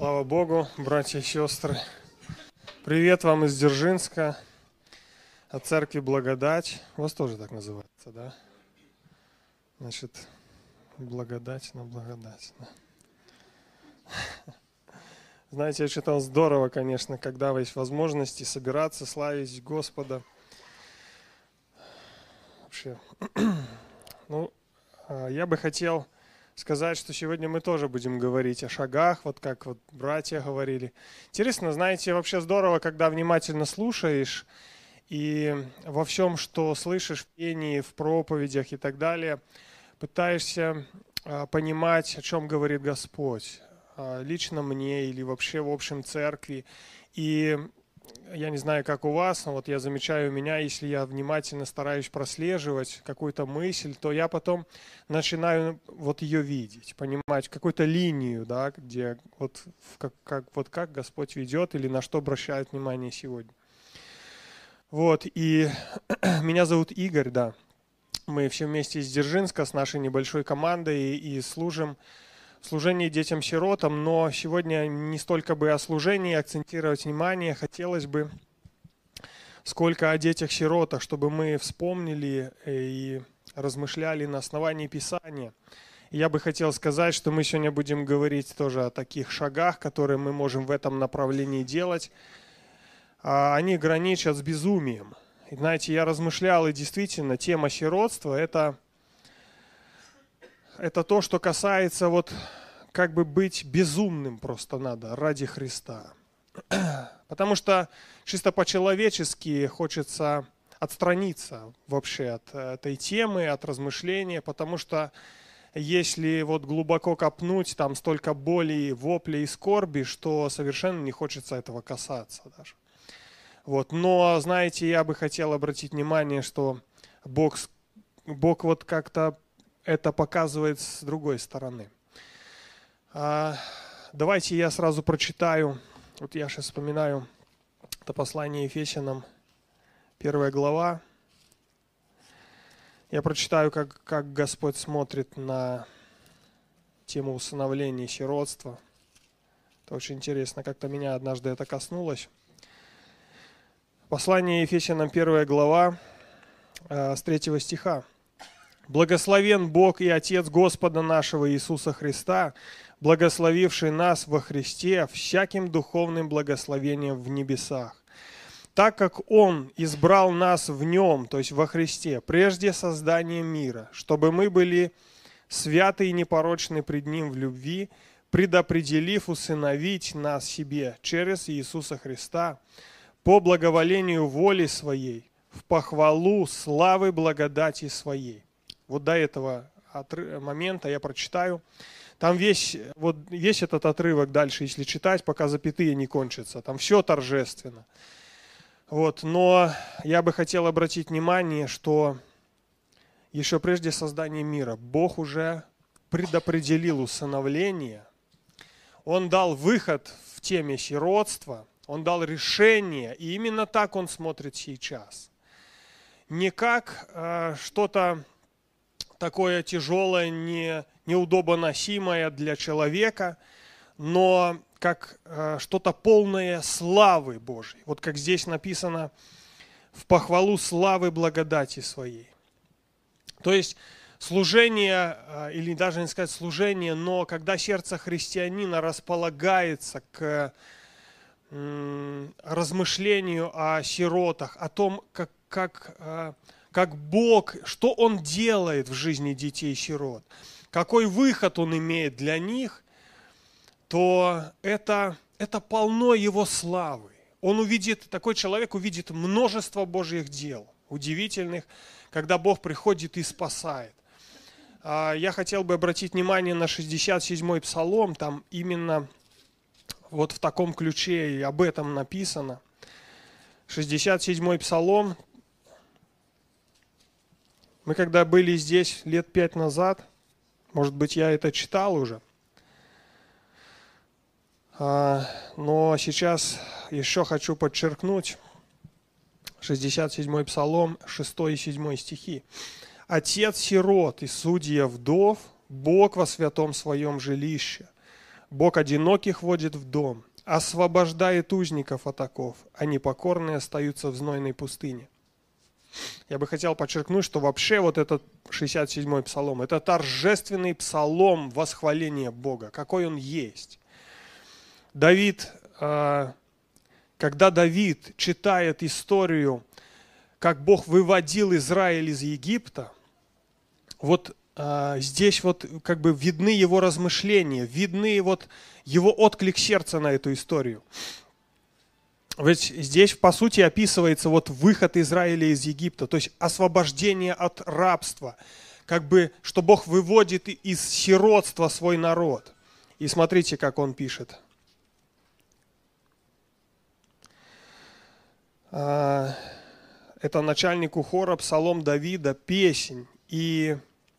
Слава Богу, братья и сестры. Привет вам из Дзержинска, от церкви Благодать. Вас тоже так называется, да? Значит, благодать на благодать. Да. Знаете, я считал здорово, конечно, когда есть возможности собираться, славить Господа. Вообще, ну, а, я бы хотел сказать, что сегодня мы тоже будем говорить о шагах, вот как вот братья говорили. Интересно, знаете, вообще здорово, когда внимательно слушаешь и во всем, что слышишь в пении, в проповедях и так далее, пытаешься а, понимать, о чем говорит Господь, а, лично мне или вообще в общем церкви. И я не знаю, как у вас, но вот я замечаю у меня, если я внимательно стараюсь прослеживать какую-то мысль, то я потом начинаю вот ее видеть, понимать какую-то линию, да, где вот как, как, вот как Господь ведет или на что обращает внимание сегодня. Вот, и меня зовут Игорь, да. Мы все вместе из Дзержинска с нашей небольшой командой и, и служим служении детям-сиротам, но сегодня не столько бы о служении акцентировать внимание, хотелось бы сколько о детях-сиротах, чтобы мы вспомнили э, и размышляли на основании Писания. Я бы хотел сказать, что мы сегодня будем говорить тоже о таких шагах, которые мы можем в этом направлении делать. А они граничат с безумием. И знаете, я размышлял, и действительно, тема сиротства – это это то, что касается вот как бы быть безумным просто надо ради Христа. Потому что чисто по-человечески хочется отстраниться вообще от этой темы, от размышления, потому что если вот глубоко копнуть, там столько боли, вопли и скорби, что совершенно не хочется этого касаться даже. Вот. Но, знаете, я бы хотел обратить внимание, что Бог, Бог вот как-то это показывает с другой стороны. А, давайте я сразу прочитаю. Вот я сейчас вспоминаю это послание Ефесянам, первая глава. Я прочитаю, как, как Господь смотрит на тему усыновления и сиротства. Это очень интересно, как-то меня однажды это коснулось. Послание Ефесянам, первая глава, а, с третьего стиха. Благословен Бог и Отец Господа нашего Иисуса Христа, благословивший нас во Христе всяким духовным благословением в небесах. Так как Он избрал нас в Нем, то есть во Христе, прежде создания мира, чтобы мы были святы и непорочны пред Ним в любви, предопределив усыновить нас себе через Иисуса Христа по благоволению воли Своей, в похвалу славы благодати Своей вот до этого момента я прочитаю. Там весь, вот весь этот отрывок дальше, если читать, пока запятые не кончатся. Там все торжественно. Вот, но я бы хотел обратить внимание, что еще прежде создания мира Бог уже предопределил усыновление. Он дал выход в теме сиротства, он дал решение, и именно так он смотрит сейчас. Не как э, что-то такое тяжелое, не, неудобоносимое для человека, но как э, что-то полное славы Божьей. Вот как здесь написано, в похвалу славы благодати своей. То есть служение, э, или даже не сказать служение, но когда сердце христианина располагается к размышлению о сиротах, о том, как, как э, как Бог, что Он делает в жизни детей-сирот, какой выход Он имеет для них, то это, это полно Его славы. Он увидит, такой человек увидит множество Божьих дел, удивительных, когда Бог приходит и спасает. А, я хотел бы обратить внимание на 67-й псалом, там именно вот в таком ключе и об этом написано. 67-й псалом, мы когда были здесь лет пять назад, может быть, я это читал уже, а, но сейчас еще хочу подчеркнуть 67-й псалом, 6 и 7 стихи. «Отец сирот и судья вдов, Бог во святом своем жилище. Бог одиноких водит в дом, освобождает узников от оков, а непокорные остаются в знойной пустыне. Я бы хотел подчеркнуть, что вообще вот этот 67-й псалом, это торжественный псалом восхваления Бога, какой он есть. Давид, а, когда Давид читает историю, как Бог выводил Израиль из Египта, вот а, здесь вот как бы видны его размышления, видны вот его отклик сердца на эту историю. Ведь здесь, по сути, описывается вот выход Израиля из Египта, то есть освобождение от рабства, как бы, что Бог выводит из сиротства свой народ. И смотрите, как он пишет. А, это начальнику хора, псалом Давида, песнь и,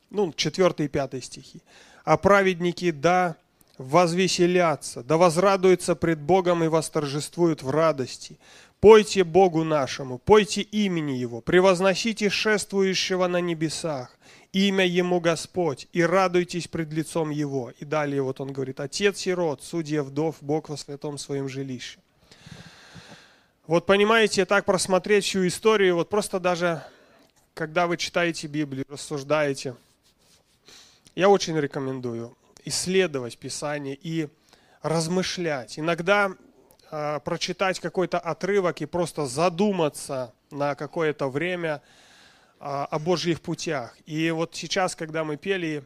ну, 4 и 5 стихи. А праведники, да, возвеселятся, да возрадуются пред Богом и восторжествуют в радости. Пойте Богу нашему, пойте имени Его, превозносите шествующего на небесах, имя Ему Господь, и радуйтесь пред лицом Его. И далее вот он говорит, Отец сирот, судья вдов, Бог во святом своем жилище. Вот понимаете, так просмотреть всю историю, вот просто даже, когда вы читаете Библию, рассуждаете, я очень рекомендую исследовать Писание и размышлять. Иногда э, прочитать какой-то отрывок и просто задуматься на какое-то время э, о Божьих путях. И вот сейчас, когда мы пели,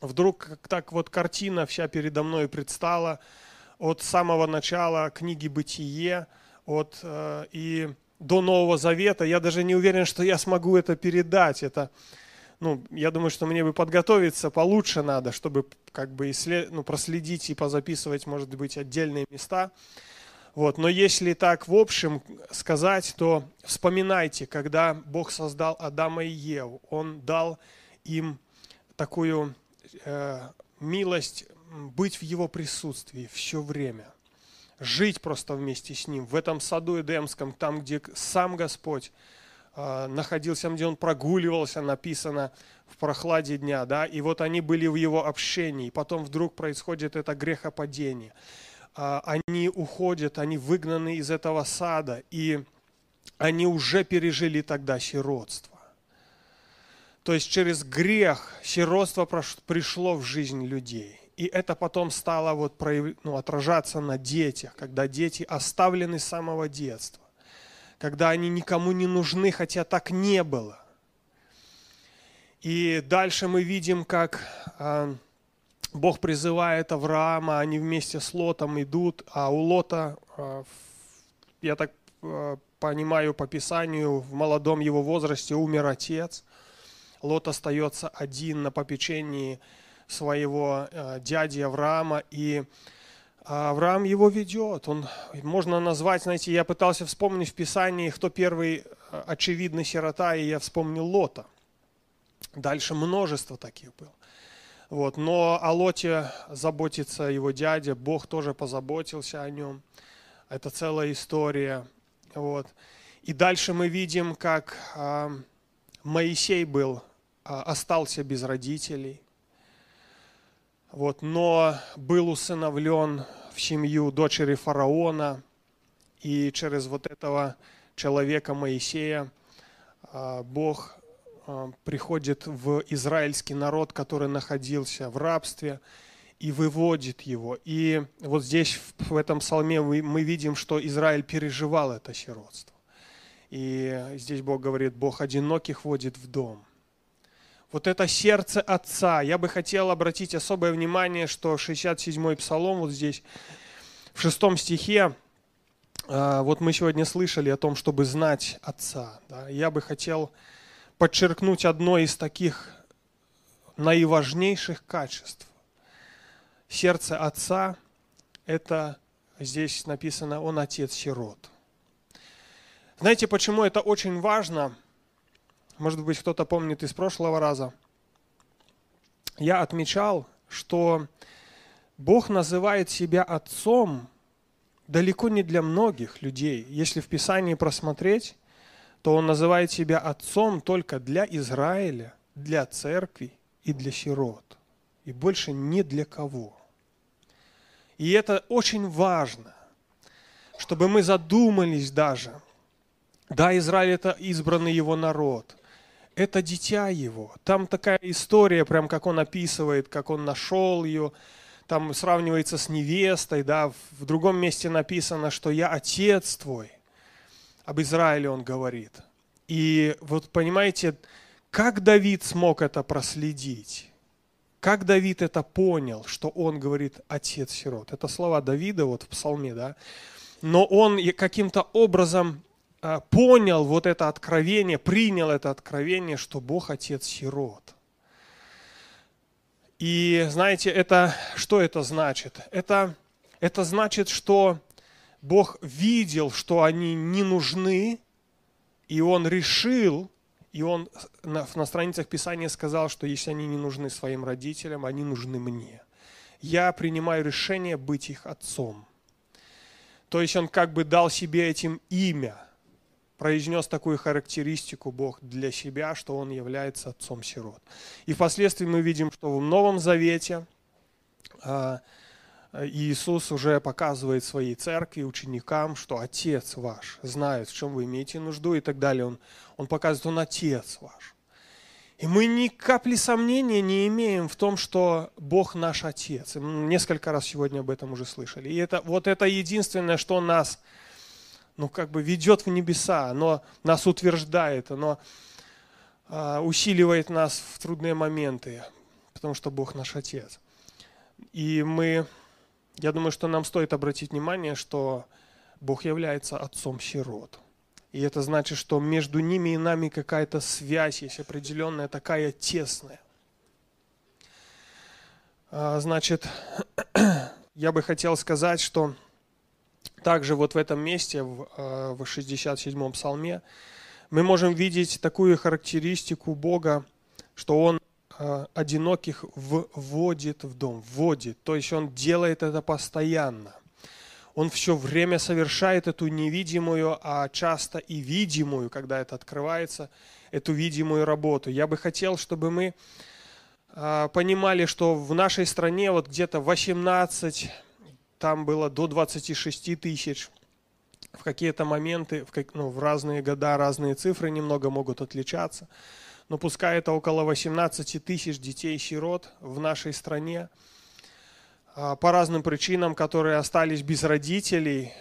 вдруг так вот картина вся передо мной предстала от самого начала книги «Бытие», от, э, и до Нового Завета. Я даже не уверен, что я смогу это передать. Это, ну, я думаю, что мне бы подготовиться получше надо, чтобы как бы исслед... ну, проследить и позаписывать, может быть, отдельные места. Вот. Но если так в общем сказать, то вспоминайте, когда Бог создал Адама и Еву, Он дал им такую э, милость быть в Его присутствии все время, жить просто вместе с Ним в этом саду Эдемском, там, где сам Господь находился, где он прогуливался, написано в прохладе дня, да, и вот они были в его общении, и потом вдруг происходит это грехопадение. А, они уходят, они выгнаны из этого сада, и они уже пережили тогда сиротство. То есть через грех сиротство пришло в жизнь людей. И это потом стало вот ну, отражаться на детях, когда дети оставлены с самого детства когда они никому не нужны, хотя так не было. И дальше мы видим, как а, Бог призывает Авраама, они вместе с Лотом идут, а у Лота, а, я так а, понимаю по Писанию, в молодом его возрасте умер отец. Лот остается один на попечении своего дяди Авраама, и а Авраам его ведет. Он, можно назвать, знаете, я пытался вспомнить в Писании, кто первый э, очевидный сирота, и я вспомнил Лота. Дальше множество таких было. Вот. Но о Лоте заботится его дядя, Бог тоже позаботился о нем. Это целая история. Вот. И дальше мы видим, как а, Моисей был, а, остался без родителей – вот, но был усыновлен в семью дочери фараона, и через вот этого человека Моисея а, Бог а, приходит в израильский народ, который находился в рабстве, и выводит его. И вот здесь, в этом псалме, мы видим, что Израиль переживал это сиротство. И здесь Бог говорит, Бог одиноких водит в дом вот это сердце Отца. Я бы хотел обратить особое внимание, что 67-й псалом вот здесь, в шестом стихе, а, вот мы сегодня слышали о том, чтобы знать Отца. Я бы хотел подчеркнуть одно из таких наиважнейших качеств. Сердце Отца – это, здесь написано, Он Отец сирот. Знаете, почему это очень важно – может быть, кто-то помнит из прошлого раза, я отмечал, что Бог называет себя Отцом далеко не для многих людей. Если в Писании просмотреть, то Он называет себя Отцом только для Израиля, для церкви и для сирот. И больше ни для кого. И это очень важно, чтобы мы задумались даже. Да, Израиль это избранный его народ. Это дитя его. Там такая история, прям как он описывает, как он нашел ее, там сравнивается с невестой, да, в другом месте написано, что я отец твой. Об Израиле он говорит. И вот понимаете, как Давид смог это проследить? Как Давид это понял, что он говорит отец сирот? Это слова Давида вот в псалме, да? Но он каким-то образом понял вот это откровение, принял это откровение, что Бог отец сирот. И знаете, это, что это значит? Это, это значит, что Бог видел, что они не нужны, и Он решил, и Он на, на страницах Писания сказал, что если они не нужны своим родителям, они нужны мне. Я принимаю решение быть их отцом. То есть Он как бы дал себе этим имя – произнес такую характеристику Бог для себя, что Он является отцом сирот. И впоследствии мы видим, что в Новом Завете а, Иисус уже показывает своей церкви, ученикам, что Отец ваш знает, в чем вы имеете нужду и так далее. Он, он показывает, Он Отец ваш. И мы ни капли сомнения не имеем в том, что Бог наш Отец. И мы несколько раз сегодня об этом уже слышали. И это, вот это единственное, что нас ну, как бы ведет в небеса, оно нас утверждает, оно а, усиливает нас в трудные моменты, потому что Бог наш Отец. И мы, я думаю, что нам стоит обратить внимание, что Бог является отцом сирот. И это значит, что между ними и нами какая-то связь есть определенная, такая тесная. А, значит, я бы хотел сказать, что также вот в этом месте, в 67-м э, псалме, мы можем видеть такую характеристику Бога, что Он э, одиноких вводит в дом, вводит, то есть Он делает это постоянно. Он все время совершает эту невидимую, а часто и видимую, когда это открывается, эту видимую работу. Я бы хотел, чтобы мы э, понимали, что в нашей стране вот где-то 18 там было до 26 тысяч. В какие-то моменты, в, как, ну, в разные года разные цифры немного могут отличаться. Но пускай это около 18 тысяч детей-сирот в нашей стране а, по разным причинам, которые остались без родителей.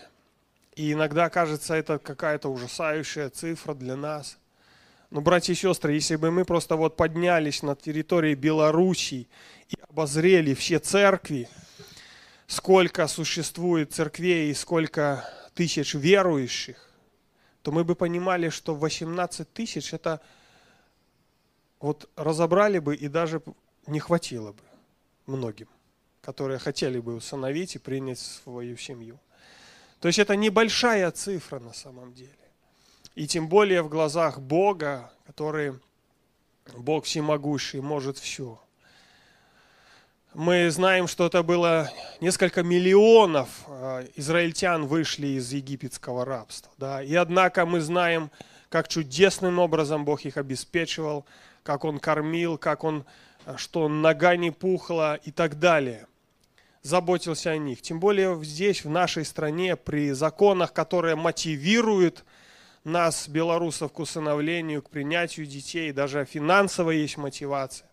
И иногда кажется, это какая-то ужасающая цифра для нас. Но, братья и сестры, если бы мы просто вот поднялись на территории Белоруссии и обозрели все церкви, сколько существует церквей и сколько тысяч верующих, то мы бы понимали, что 18 тысяч это вот разобрали бы и даже не хватило бы многим, которые хотели бы усыновить и принять свою семью. То есть это небольшая цифра на самом деле. И тем более в глазах Бога, который Бог всемогущий, может все – мы знаем, что это было несколько миллионов а, израильтян вышли из египетского рабства. Да? И однако мы знаем, как чудесным образом Бог их обеспечивал, как Он кормил, как Он, а, что нога не пухла и так далее. Заботился о них. Тем более здесь, в нашей стране, при законах, которые мотивируют нас, белорусов, к усыновлению, к принятию детей, даже финансовая есть мотивация.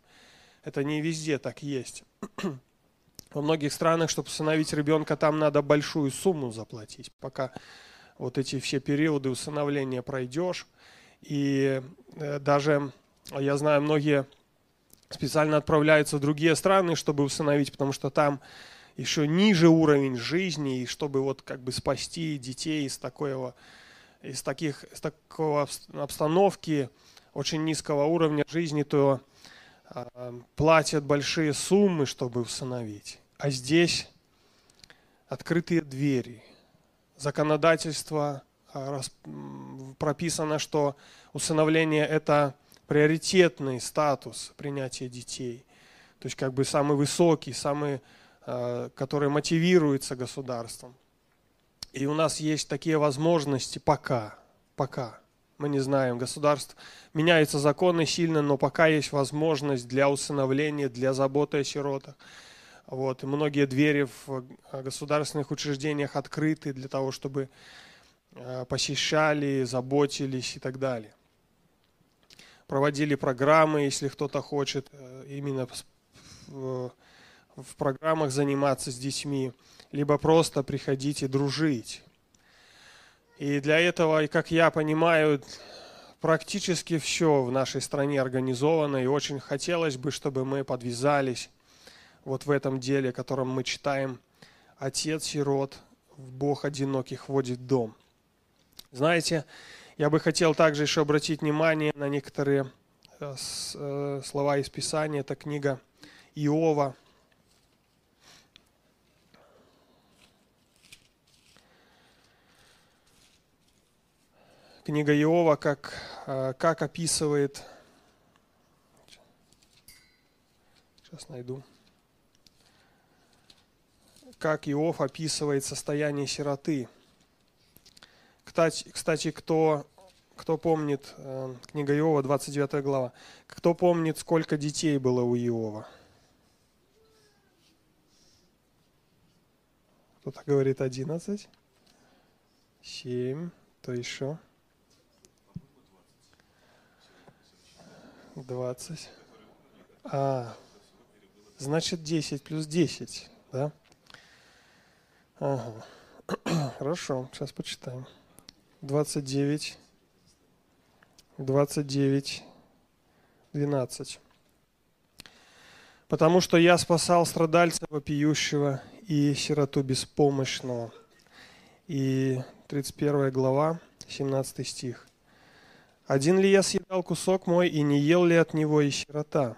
Это не везде так есть. Во многих странах, чтобы усыновить ребенка, там надо большую сумму заплатить, пока вот эти все периоды усыновления пройдешь. И э, даже, я знаю, многие специально отправляются в другие страны, чтобы усыновить, потому что там еще ниже уровень жизни, и чтобы вот как бы спасти детей из такого, из таких, из такого обстановки очень низкого уровня жизни, то платят большие суммы, чтобы усыновить. А здесь открытые двери. Законодательство а, прописано, что усыновление – это приоритетный статус принятия детей. То есть как бы самый высокий, самый, а, который мотивируется государством. И у нас есть такие возможности пока, пока – мы не знаем, государств меняются законы сильно, но пока есть возможность для усыновления, для заботы о сиротах. Вот, и многие двери в государственных учреждениях открыты для того, чтобы посещали, заботились и так далее. Проводили программы, если кто-то хочет именно в, программах заниматься с детьми, либо просто приходите дружить. И для этого, как я понимаю, практически все в нашей стране организовано, и очень хотелось бы, чтобы мы подвязались вот в этом деле, котором мы читаем «Отец сирот, Бог одиноких вводит в дом». Знаете, я бы хотел также еще обратить внимание на некоторые э, э, слова из Писания. Это книга Иова. Книга Иова, как, э, как описывает... Сейчас найду. Как Иов описывает состояние сироты. Кстати, кстати кто, кто помнит, э, книга Иова, 29 глава, кто помнит, сколько детей было у Иова? Кто-то говорит 11. 7. То еще. 20. А, значит 10 плюс 10, да? Ага. Хорошо, сейчас почитаем. 29. 29. 12. Потому что я спасал страдальца вопиющего и сироту беспомощного. И 31 глава, 17 стих. «Один ли я съедал кусок мой, и не ел ли от него и сирота?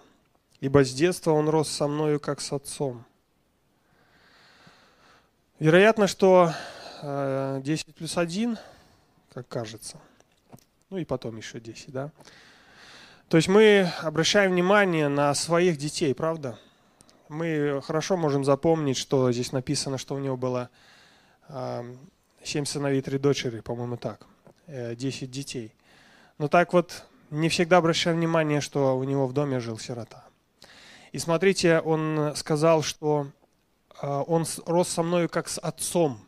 Ибо с детства он рос со мною, как с отцом». Вероятно, что 10 э, плюс 1, как кажется, ну и потом еще 10, да? То есть мы обращаем внимание на своих детей, правда? мы хорошо можем запомнить, что здесь написано, что у него было семь сыновей, три дочери, по-моему, так, э, десять детей. Но так вот не всегда обращаем внимание, что у него в доме жил сирота. И смотрите, он сказал, что а, он рос со мною как с отцом.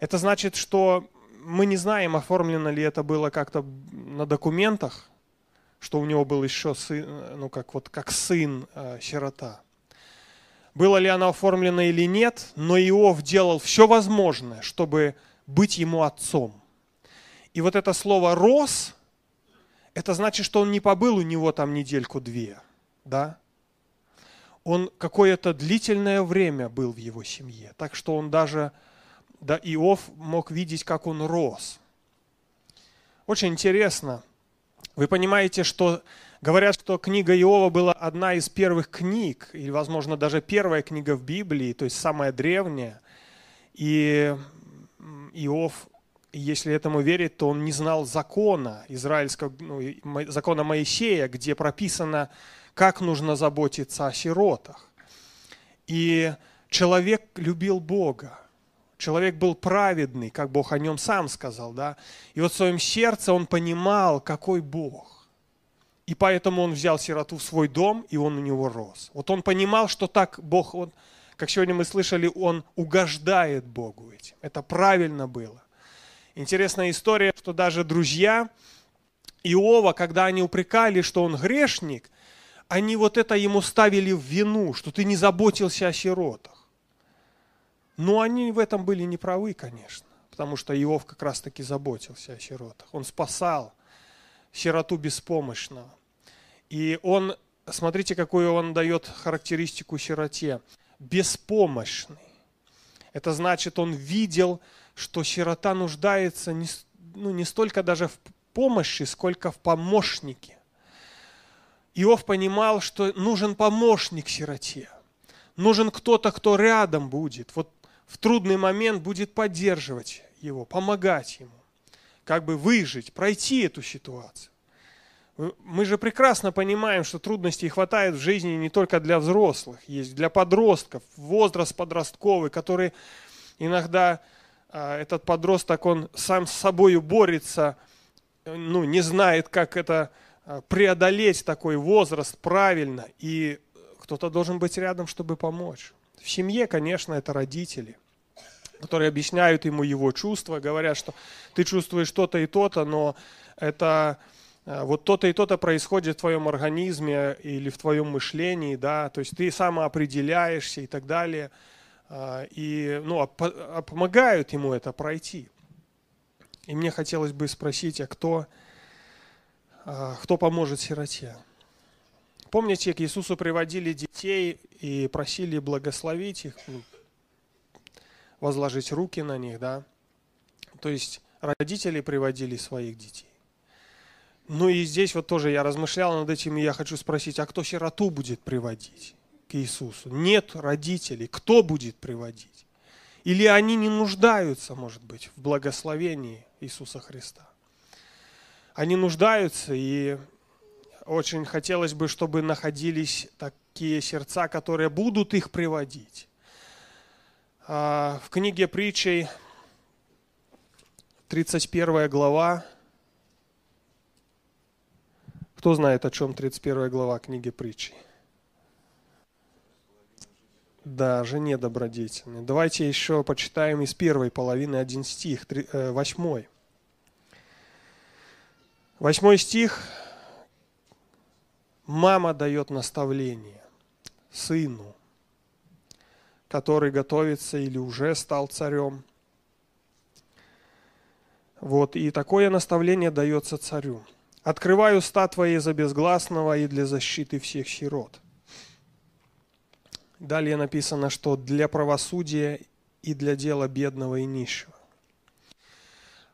Это значит, что мы не знаем, оформлено ли это было как-то на документах, что у него был еще сын, ну как вот как сын э, сирота. Было ли оно оформлено или нет, но Иов делал все возможное, чтобы быть ему отцом. И вот это слово «рос», это значит, что он не побыл у него там недельку-две, да? Он какое-то длительное время был в его семье, так что он даже, да, Иов мог видеть, как он рос. Очень интересно – вы понимаете, что говорят, что книга Иова была одна из первых книг, или, возможно, даже первая книга в Библии, то есть самая древняя. И Иов, если этому верить, то он не знал закона израильского, ну, закона Моисея, где прописано, как нужно заботиться о сиротах. И человек любил Бога. Человек был праведный, как Бог о нем сам сказал, да. И вот в своем сердце он понимал, какой Бог. И поэтому он взял сироту в свой дом, и он у него рос. Вот он понимал, что так Бог, он, как сегодня мы слышали, он угождает Богу этим. Это правильно было. Интересная история, что даже друзья Иова, когда они упрекали, что он грешник, они вот это ему ставили в вину, что ты не заботился о сиротах. Но они в этом были неправы, конечно, потому что Иов как раз-таки заботился о сиротах. Он спасал сироту беспомощного. И он, смотрите, какую он дает характеристику сироте. Беспомощный. Это значит, он видел, что сирота нуждается не, ну, не столько даже в помощи, сколько в помощнике. Иов понимал, что нужен помощник сироте. Нужен кто-то, кто рядом будет. Вот в трудный момент будет поддерживать его, помогать ему, как бы выжить, пройти эту ситуацию. Мы же прекрасно понимаем, что трудностей хватает в жизни не только для взрослых, есть для подростков, возраст подростковый, который иногда этот подросток, он сам с собой борется, ну, не знает, как это а, преодолеть такой возраст правильно. И кто-то должен быть рядом, чтобы помочь. В семье, конечно, это родители, которые объясняют ему его чувства, говорят, что ты чувствуешь то-то и то-то, но это э, вот то-то и то-то происходит в твоем организме или в твоем мышлении, да, то есть ты самоопределяешься и так далее, и ну, а, а помогают ему это пройти. И мне хотелось бы спросить, а кто, а, кто поможет сироте? Помните, к Иисусу приводили детей и просили благословить их, ну, возложить руки на них, да? То есть родители приводили своих детей. Ну и здесь вот тоже я размышлял над этим, и я хочу спросить, а кто сироту будет приводить к Иисусу? Нет родителей, кто будет приводить? Или они не нуждаются, может быть, в благословении Иисуса Христа. Они нуждаются, и очень хотелось бы, чтобы находились такие сердца, которые будут их приводить. А, в книге притчей 31 глава. Кто знает, о чем 31 глава книги притчей? Да, жене добродетельной. Давайте еще почитаем из первой половины один стих, э, восьмой. Восьмой стих. Мама дает наставление сыну, который готовится или уже стал царем. Вот, и такое наставление дается царю. «Открываю уста твои за безгласного и для защиты всех сирот». Далее написано, что для правосудия и для дела бедного и нищего.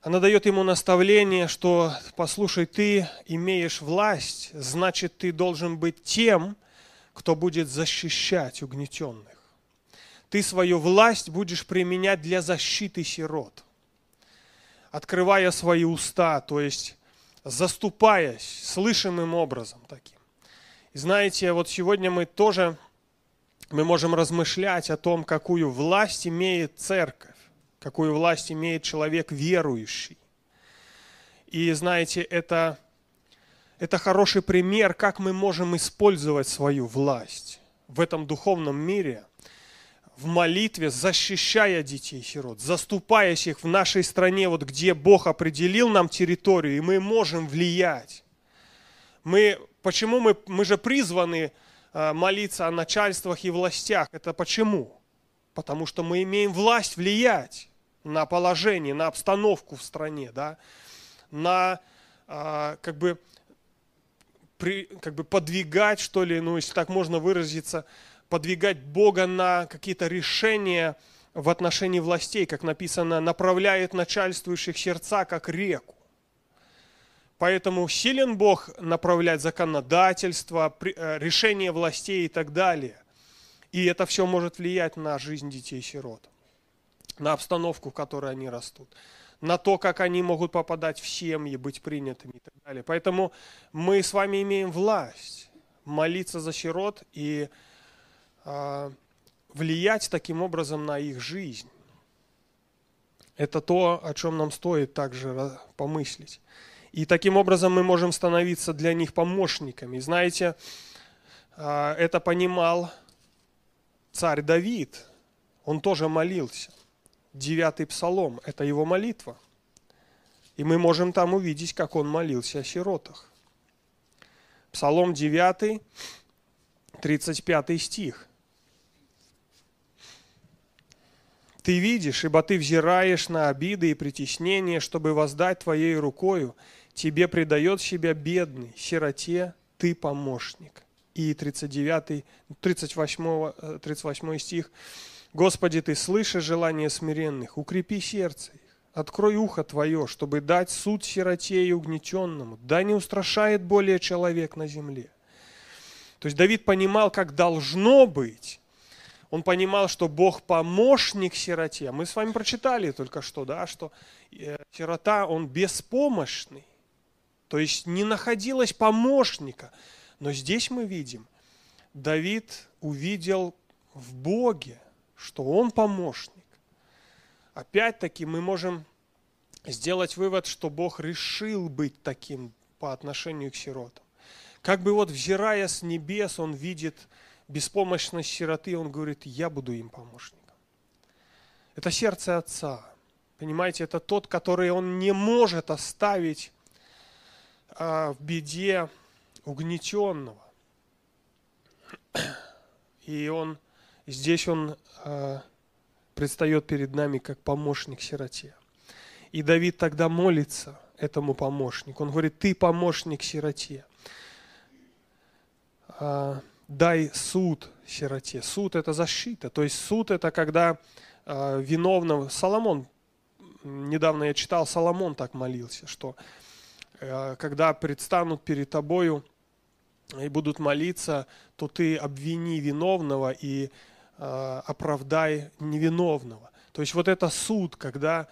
Она дает ему наставление, что, послушай, ты имеешь власть, значит, ты должен быть тем, кто будет защищать угнетенных. Ты свою власть будешь применять для защиты сирот, открывая свои уста, то есть заступаясь слышимым образом таким. И знаете, вот сегодня мы тоже мы можем размышлять о том, какую власть имеет церковь, какую власть имеет человек верующий. И знаете, это, это хороший пример, как мы можем использовать свою власть в этом духовном мире, в молитве, защищая детей-сирот, заступаясь их в нашей стране, вот где Бог определил нам территорию, и мы можем влиять. Мы, почему мы, мы же призваны молиться о начальствах и властях. Это почему? Потому что мы имеем власть влиять на положение, на обстановку в стране, да? на э, как бы, при, как бы подвигать, что ли, ну, если так можно выразиться, подвигать Бога на какие-то решения в отношении властей, как написано, направляет начальствующих сердца, как реку. Поэтому силен Бог направлять законодательство, э, решение властей и так далее. И это все может влиять на жизнь детей-сирот, на обстановку, в которой они растут, на то, как они могут попадать в семьи, быть принятыми и так далее. Поэтому мы с вами имеем власть молиться за сирот и э, влиять таким образом на их жизнь. Это то, о чем нам стоит также помыслить. И таким образом мы можем становиться для них помощниками. Знаете, а, это понимал царь Давид. Он тоже молился. Девятый псалом – это его молитва. И мы можем там увидеть, как он молился о сиротах. Псалом 9, 35 стих. Ты видишь, ибо ты взираешь на обиды и притеснения, чтобы воздать твоей рукою – тебе предает себя бедный, сироте ты помощник. И 39, 38, 38 стих. Господи, Ты слышишь желание смиренных, укрепи сердце их. Открой ухо Твое, чтобы дать суд сироте и угнетенному. Да не устрашает более человек на земле. То есть Давид понимал, как должно быть. Он понимал, что Бог помощник сироте. Мы с вами прочитали только что, да, что э, сирота, он беспомощный. То есть не находилось помощника. Но здесь мы видим, Давид увидел в Боге, что он помощник. Опять-таки мы можем сделать вывод, что Бог решил быть таким по отношению к сиротам. Как бы вот взирая с небес, он видит беспомощность сироты, он говорит, я буду им помощником. Это сердце отца. Понимаете, это тот, который он не может оставить в беде угнетенного. И он здесь он а, предстает перед нами как помощник сироте. И Давид тогда молится этому помощнику. Он говорит, ты помощник сироте. А, дай суд сироте. Суд это защита. То есть суд это когда а, виновного... Соломон, недавно я читал, Соломон так молился, что а, когда предстанут перед тобою и будут молиться, то ты обвини виновного и э, оправдай невиновного. То есть вот это суд, когда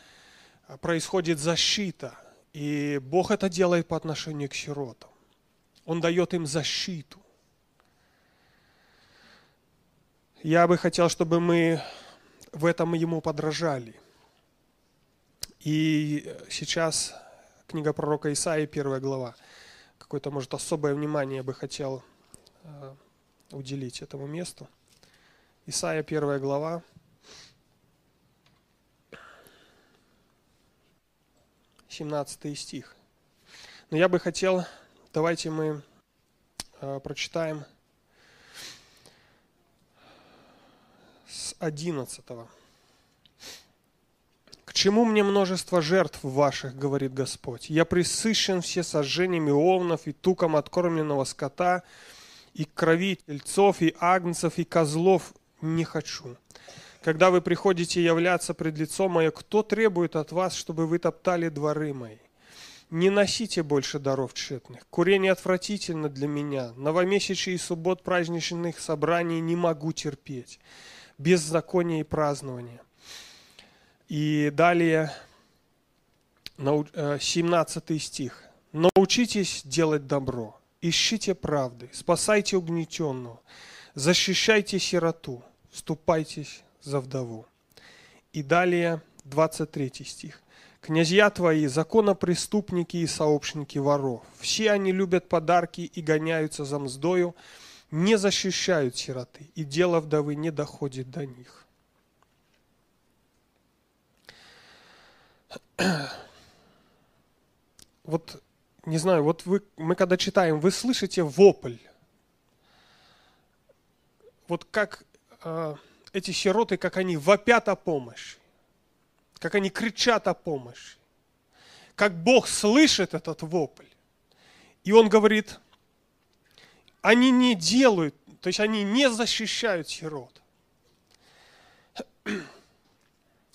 происходит защита, и Бог это делает по отношению к сиротам. Он дает им защиту. Я бы хотел, чтобы мы в этом ему подражали. И сейчас книга пророка Исаии, первая глава – какое-то, может, особое внимание я бы хотел э, уделить этому месту. Исайя, первая глава. Семнадцатый стих. Но я бы хотел, давайте мы э, прочитаем с одиннадцатого. К чему мне множество жертв ваших, говорит Господь? Я присыщен все сожжениями овнов и туком откормленного скота, и крови тельцов, и агнцев, и козлов не хочу. Когда вы приходите являться пред лицом мое, кто требует от вас, чтобы вы топтали дворы мои? Не носите больше даров тщетных. Курение отвратительно для меня. Новомесячие и суббот праздничных собраний не могу терпеть. Беззаконие и празднование. И далее 17 э, стих. «Научитесь делать добро, ищите правды, спасайте угнетенного, защищайте сироту, вступайтесь за вдову». И далее 23 стих. «Князья твои, законопреступники и сообщники воров, все они любят подарки и гоняются за мздою, не защищают сироты, и дело вдовы не доходит до них». вот, не знаю, вот вы, мы когда читаем, вы слышите вопль. Вот как э, эти сироты, как они вопят о помощи, как они кричат о помощи, как Бог слышит этот вопль. И Он говорит, они не делают, то есть они не защищают сирот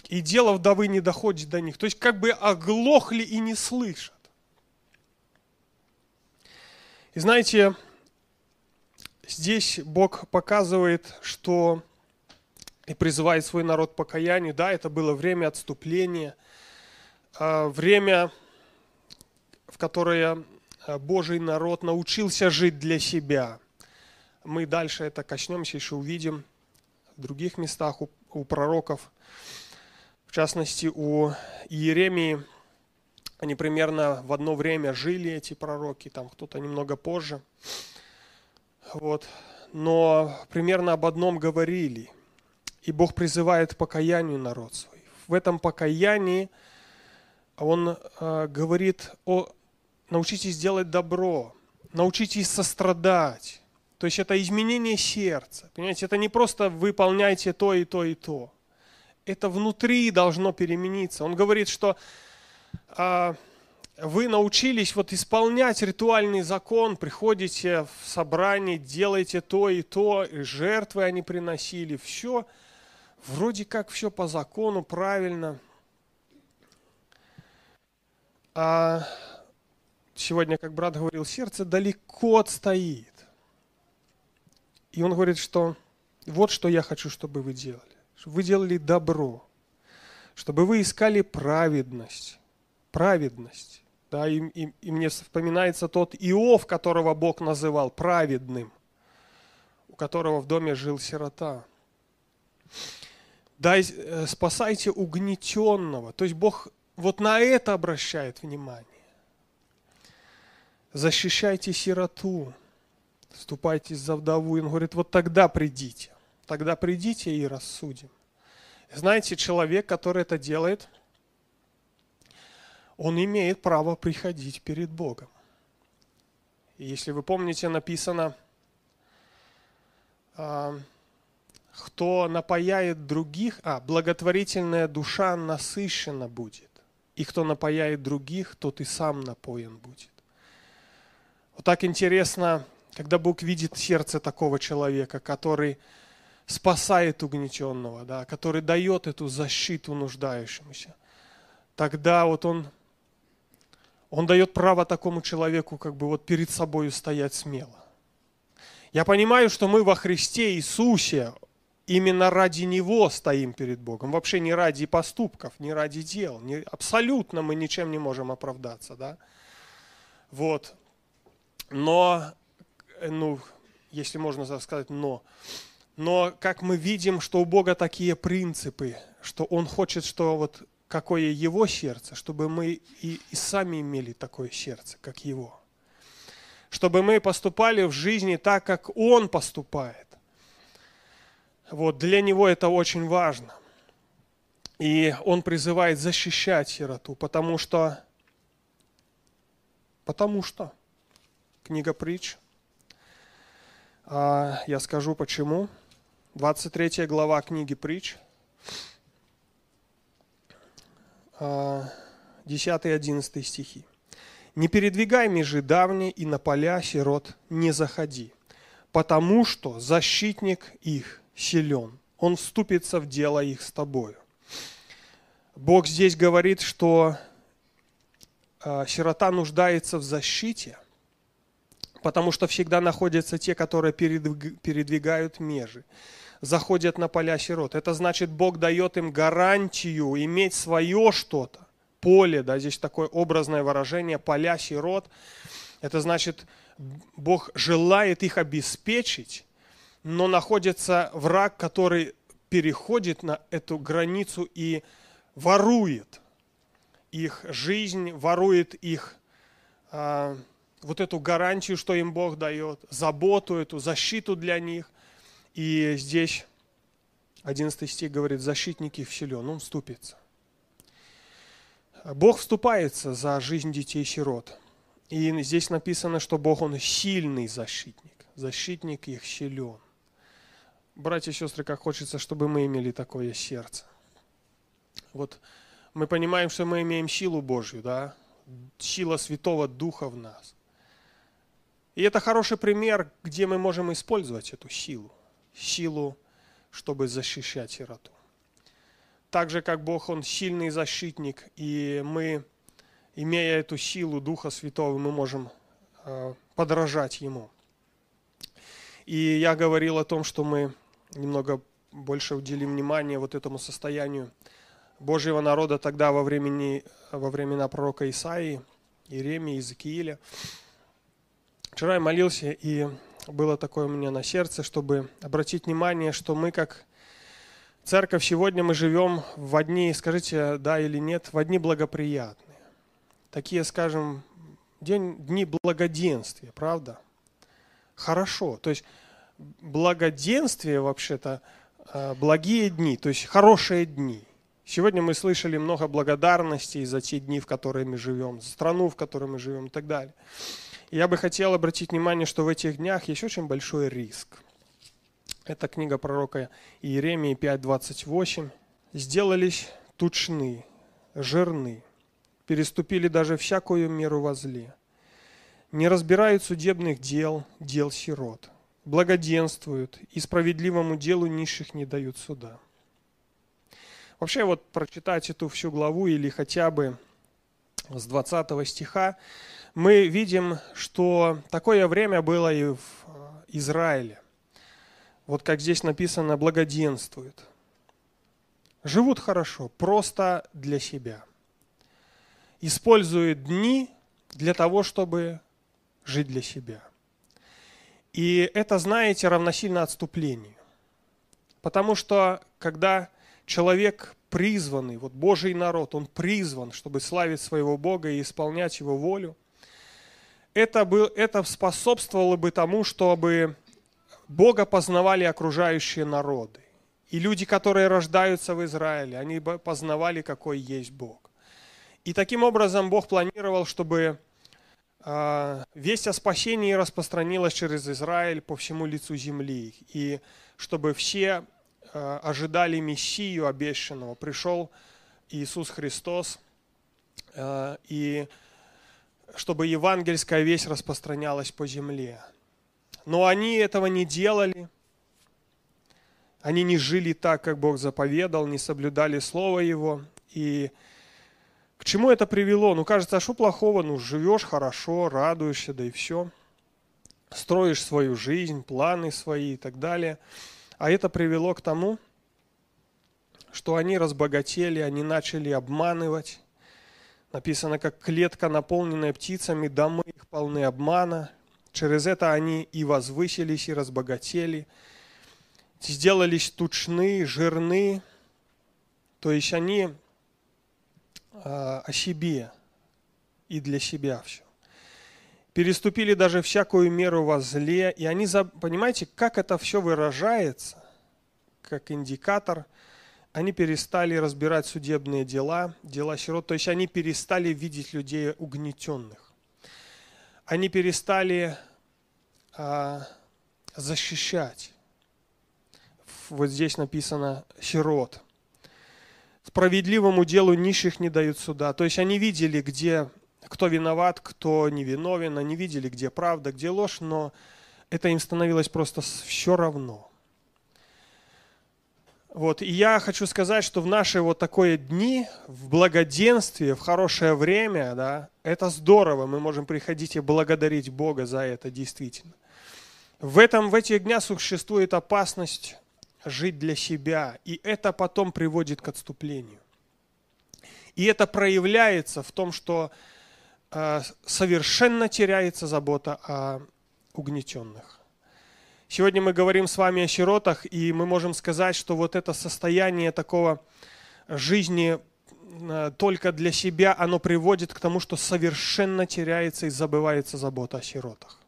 и дело вдовы не доходит до них. То есть как бы оглохли и не слышат. И знаете, здесь Бог показывает, что и призывает свой народ к покаянию. Да, это было время отступления, а, время, в которое а, Божий народ научился жить для себя. Мы дальше это коснемся, еще увидим в других местах у, у пророков частности, у Иеремии они примерно в одно время жили, эти пророки, там кто-то немного позже. Вот. Но примерно об одном говорили. И Бог призывает к покаянию народ свой. В этом покаянии Он э, говорит о научитесь делать добро, научитесь сострадать. То есть это изменение сердца. Понимаете, это не просто выполняйте то и то и то это внутри должно перемениться. Он говорит, что а, вы научились вот исполнять ритуальный закон, приходите в собрание, делаете то и то, и жертвы они приносили, все вроде как все по закону, правильно. А сегодня, как брат говорил, сердце далеко отстоит. И он говорит, что вот что я хочу, чтобы вы делали чтобы вы делали добро, чтобы вы искали праведность. Праведность. Да, и, и, и мне вспоминается тот Иов, которого Бог называл праведным, у которого в доме жил сирота. Дай, э, спасайте угнетенного. То есть Бог вот на это обращает внимание. Защищайте сироту. вступайтесь за вдову. И он говорит, вот тогда придите, тогда придите и рассудим. Знаете, человек, который это делает, он имеет право приходить перед Богом. И если вы помните, написано, а, кто напаяет других, а, благотворительная душа насыщена будет. И кто напаяет других, тот и сам напоен будет. Вот так интересно, когда Бог видит сердце такого человека, который спасает угнетенного, да, который дает эту защиту нуждающемуся, тогда вот он, он дает право такому человеку как бы вот перед собой стоять смело. Я понимаю, что мы во Христе Иисусе именно ради Него стоим перед Богом. Вообще не ради поступков, не ради дел. Не, абсолютно мы ничем не можем оправдаться. Да? Вот. Но, ну, если можно так сказать, но. Но как мы видим, что у Бога такие принципы, что Он хочет, что вот какое Его сердце, чтобы мы и, и сами имели такое сердце, как Его. Чтобы мы поступали в жизни так, как Он поступает. Вот, для него это очень важно. И он призывает защищать сироту, потому что, потому что, книга притч, а, я скажу почему. 23 глава книги притч, 10-11 а, стихи. «Не передвигай межи давние и на поля сирот не заходи, потому что защитник их силен. Он вступится в дело их с тобою. Бог здесь говорит, что э, сирота нуждается в защите, потому что всегда находятся те, которые передвигают межи, заходят на поля сирот. Это значит, Бог дает им гарантию иметь свое что-то, поле, да, здесь такое образное выражение, поля сирот. Это значит, Бог желает их обеспечить, но находится враг, который переходит на эту границу и ворует их жизнь, ворует их а, вот эту гарантию, что им Бог дает, заботу эту, защиту для них. И здесь 11 стих говорит, защитник их силен, он вступится. Бог вступается за жизнь детей-сирот. И здесь написано, что Бог, Он сильный защитник. Защитник их силен братья и сестры, как хочется, чтобы мы имели такое сердце. Вот мы понимаем, что мы имеем силу Божью, да, сила Святого Духа в нас. И это хороший пример, где мы можем использовать эту силу, силу, чтобы защищать сироту. Так же, как Бог, Он сильный защитник, и мы, имея эту силу Духа Святого, мы можем э, подражать Ему. И я говорил о том, что мы немного больше уделим внимания вот этому состоянию Божьего народа тогда во, времени, во времена пророка Исаии, Иеремии, Иезекииля. Вчера я молился, и было такое у меня на сердце, чтобы обратить внимание, что мы как церковь сегодня мы живем в одни, скажите да или нет, в одни благоприятные. Такие, скажем, день, дни благоденствия, правда? Хорошо. То есть благоденствие вообще-то э, благие дни, то есть хорошие дни. Сегодня мы слышали много благодарности за те дни, в которые мы живем, за страну, в которой мы живем и так далее. Я бы хотел обратить внимание, что в этих днях есть очень большой риск. Это книга пророка Иеремии 5.28. «Сделались тучны, жирны, переступили даже всякую меру возле, не разбирают судебных дел, дел сирот, благоденствуют, и справедливому делу низших не дают суда. Вообще вот прочитать эту всю главу или хотя бы с 20 стиха, мы видим, что такое время было и в э, Израиле. Вот как здесь написано, благоденствуют. Живут хорошо, просто для себя. Используют дни для того, чтобы жить для себя – и это, знаете, равносильно отступлению. Потому что когда человек призванный, вот Божий народ, он призван, чтобы славить своего Бога и исполнять его волю, это, был, это способствовало бы тому, чтобы Бога познавали окружающие народы. И люди, которые рождаются в Израиле, они бы познавали, какой есть Бог. И таким образом Бог планировал, чтобы э, весть о спасении распространилась через Израиль по всему лицу земли. И чтобы все э, ожидали Мессию обещанного. Пришел Иисус Христос, э, и чтобы евангельская весть распространялась по земле. Но они этого не делали. Они не жили так, как Бог заповедал, не соблюдали Слово Его. И к чему это привело? Ну, кажется, а что плохого? Ну, живешь хорошо, радуешься, да и все. Строишь свою жизнь, планы свои и так далее. А это привело к тому, что они разбогатели, они начали обманывать. Написано, как клетка, наполненная птицами, домы их полны обмана. Через это они и возвысились, и разбогатели. Сделались тучны, жирны. То есть они а, о себе и для себя все. Переступили даже всякую меру во зле, и они, понимаете, как это все выражается, как индикатор, они перестали разбирать судебные дела, дела сирот, то есть они перестали видеть людей угнетенных. Они перестали а, защищать. Вот здесь написано сирот справедливому делу нищих не дают суда. То есть они видели, где кто виноват, кто невиновен, они видели, где правда, где ложь, но это им становилось просто все равно. Вот, и я хочу сказать, что в наши вот такие дни, в благоденствие, в хорошее время, да, это здорово, мы можем приходить и благодарить Бога за это действительно. В, этом, в этих днях существует опасность жить для себя, и это потом приводит к отступлению. И это проявляется в том, что э, совершенно теряется забота о угнетенных. Сегодня мы говорим с вами о сиротах, и мы можем сказать, что вот это состояние такого жизни э, только для себя, оно приводит к тому, что совершенно теряется и забывается забота о сиротах.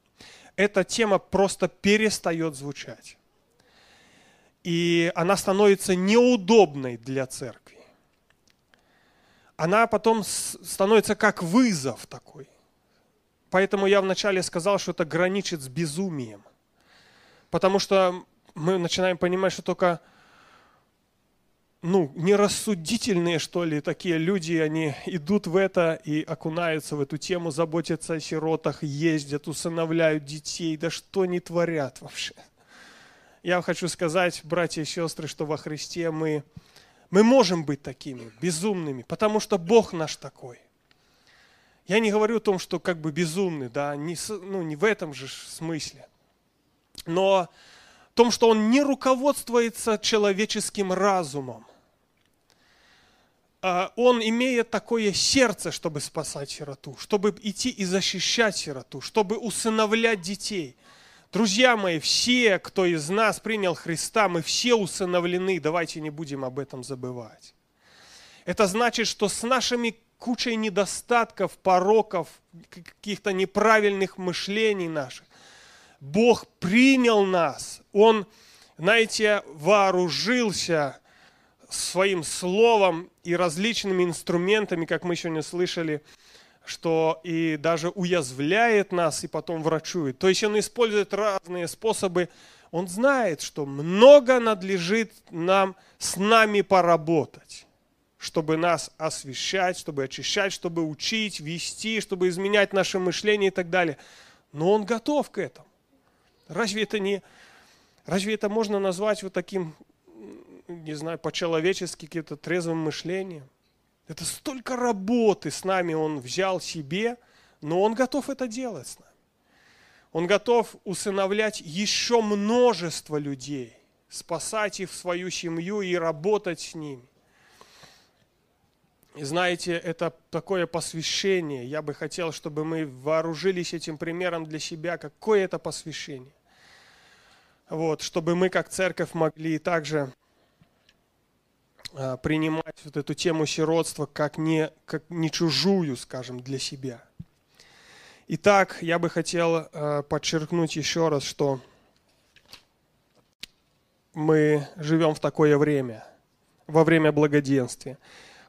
Эта тема просто перестает звучать и она становится неудобной для церкви. Она потом становится как вызов такой. Поэтому я вначале сказал, что это граничит с безумием. Потому что мы начинаем понимать, что только ну, нерассудительные, что ли, такие люди, они идут в это и окунаются в эту тему, заботятся о сиротах, ездят, усыновляют детей, да что они творят вообще – я хочу сказать, братья и сестры, что во Христе мы, мы можем быть такими, безумными, потому что Бог наш такой. Я не говорю о том, что как бы безумный, да, не, ну, не в этом же смысле. Но в том, что он не руководствуется человеческим разумом. А он имеет такое сердце, чтобы спасать сироту, чтобы идти и защищать сироту, чтобы усыновлять детей – Друзья мои, все, кто из нас принял Христа, мы все усыновлены, давайте не будем об этом забывать. Это значит, что с нашими кучей недостатков, пороков, каких-то неправильных мышлений наших, Бог принял нас, Он, знаете, вооружился своим словом и различными инструментами, как мы сегодня слышали, что и даже уязвляет нас и потом врачует. То есть он использует разные способы. Он знает, что много надлежит нам с нами поработать, чтобы нас освещать, чтобы очищать, чтобы учить, вести, чтобы изменять наше мышление и так далее. Но он готов к этому. Разве это не... Разве это можно назвать вот таким, не знаю, по-человечески каким-то трезвым мышлением? Это столько работы с нами он взял себе, но он готов это делать с нами. Он готов усыновлять еще множество людей, спасать их в свою семью и работать с ними. И знаете, это такое посвящение. Я бы хотел, чтобы мы вооружились этим примером для себя. Какое это посвящение? Вот, чтобы мы как церковь могли также а, принимать вот эту тему сиротства как не, как не чужую, скажем, для себя. Итак, я бы хотел э, подчеркнуть еще раз, что мы живем в такое время, во время благоденствия.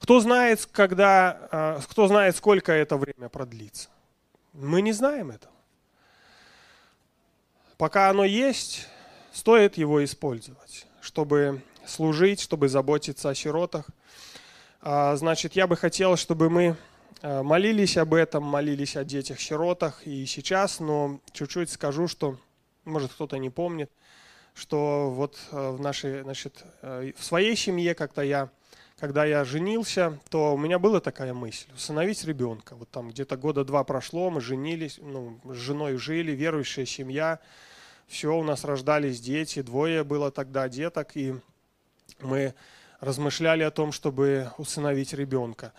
Кто знает, когда, э, кто знает, сколько это время продлится? Мы не знаем этого. Пока оно есть, стоит его использовать, чтобы служить, чтобы заботиться о сиротах. А, значит, я бы хотел, чтобы мы а, молились об этом, молились о детях-сиротах и сейчас, но чуть-чуть скажу, что, может, кто-то не помнит, что вот а, в нашей, значит, в своей семье как-то я, когда я женился, то у меня была такая мысль, усыновить ребенка. Вот там где-то года два прошло, мы женились, ну, с женой жили, верующая семья, все, у нас рождались дети, двое было тогда деток, и мы размышляли о том, чтобы усыновить ребенка.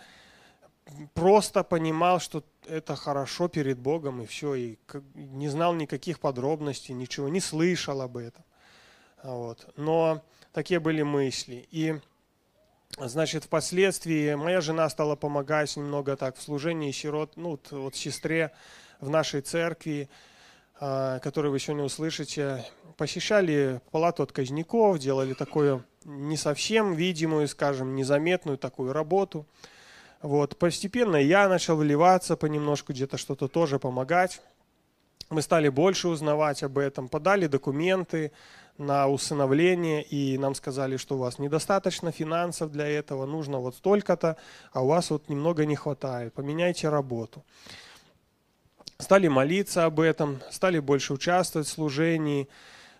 Просто понимал, что это хорошо перед Богом, и все, и не знал никаких подробностей, ничего, не слышал об этом. Вот. Но такие были мысли. И, значит, впоследствии моя жена стала помогать немного так в служении сирот, ну, вот, сестре в нашей церкви, а, который вы сегодня услышите, посещали палату отказников, делали такую не совсем видимую, скажем, незаметную такую работу. Вот. Постепенно я начал вливаться понемножку, где-то что-то тоже помогать. Мы стали больше узнавать об этом, подали документы на усыновление, и нам сказали, что у вас недостаточно финансов для этого, нужно вот столько-то, а у вас вот немного не хватает, поменяйте работу стали молиться об этом, стали больше участвовать в служении.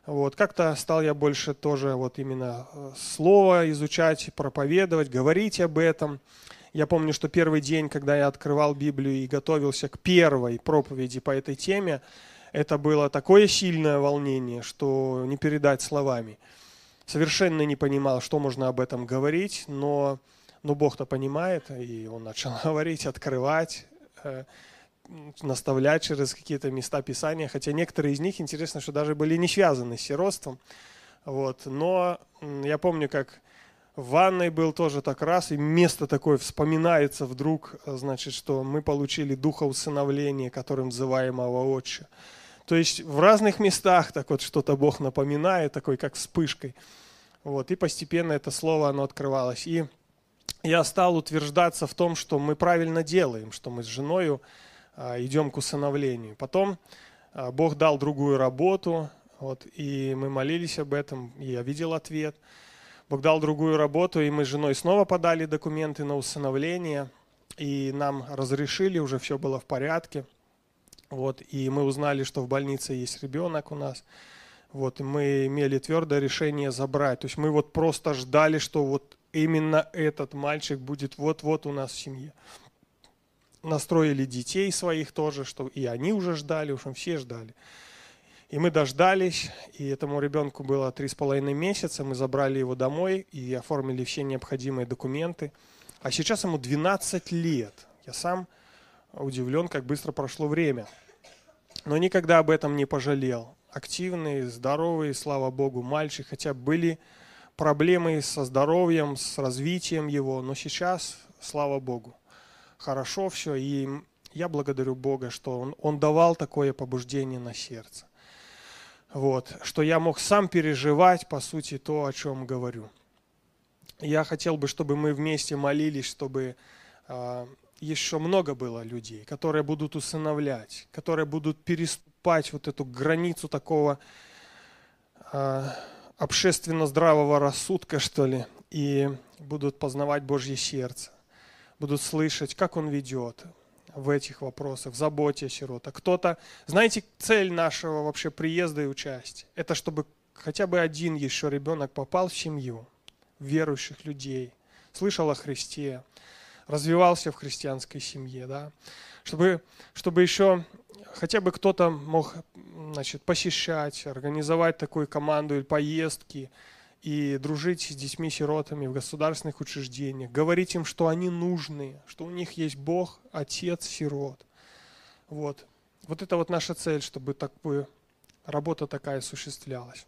Вот. Как-то стал я больше тоже вот именно э, слово изучать, проповедовать, говорить об этом. Я помню, что первый день, когда я открывал Библию и готовился к первой проповеди по этой теме, это было такое сильное волнение, что не передать словами. Совершенно не понимал, что можно об этом говорить, но, но Бог-то понимает, и Он начал говорить, открывать. Э, наставлять через какие-то места Писания, хотя некоторые из них, интересно, что даже были не связаны с сиротством. Вот. Но я помню, как в ванной был тоже так раз, и место такое вспоминается вдруг, значит, что мы получили духа усыновления, которым называемого отче. То есть в разных местах так вот что-то Бог напоминает, такой как вспышкой. Вот, и постепенно это слово, оно открывалось. И я стал утверждаться в том, что мы правильно делаем, что мы с женой а, идем к усыновлению. Потом а, Бог дал другую работу, вот, и мы молились об этом, и я видел ответ. Бог дал другую работу, и мы с женой снова подали документы на усыновление, и нам разрешили, уже все было в порядке. Вот, и мы узнали, что в больнице есть ребенок у нас. Вот, и мы имели твердое решение забрать. То есть мы вот просто ждали, что вот именно этот мальчик будет вот-вот у нас в семье настроили детей своих тоже, что и они уже ждали, уж все ждали. И мы дождались, и этому ребенку было три с половиной месяца, мы забрали его домой и оформили все необходимые документы. А сейчас ему 12 лет. Я сам удивлен, как быстро прошло время. Но никогда об этом не пожалел. Активный, здоровый, слава богу, мальчик, хотя были проблемы со здоровьем, с развитием его, но сейчас, слава богу, хорошо все. И я благодарю Бога, что Он, он давал такое побуждение на сердце. Вот, что я мог сам переживать, по сути, то, о чем говорю. Я хотел бы, чтобы мы вместе молились, чтобы э, а, еще много было людей, которые будут усыновлять, которые будут переступать вот эту границу такого э, общественно здравого рассудка, что ли, и будут познавать Божье сердце будут слышать, как он ведет в этих вопросах, в заботе о сиротах. Кто-то, знаете, цель нашего вообще приезда и участия, это чтобы хотя бы один еще ребенок попал в семью верующих людей, слышал о Христе, развивался в христианской семье, да, чтобы, чтобы еще хотя бы кто-то мог значит, посещать, организовать такую команду или поездки, и дружить с детьми-сиротами в государственных учреждениях, говорить им, что они нужны, что у них есть Бог, Отец сирот. Вот. Вот это вот наша цель, чтобы такую работа такая осуществлялась.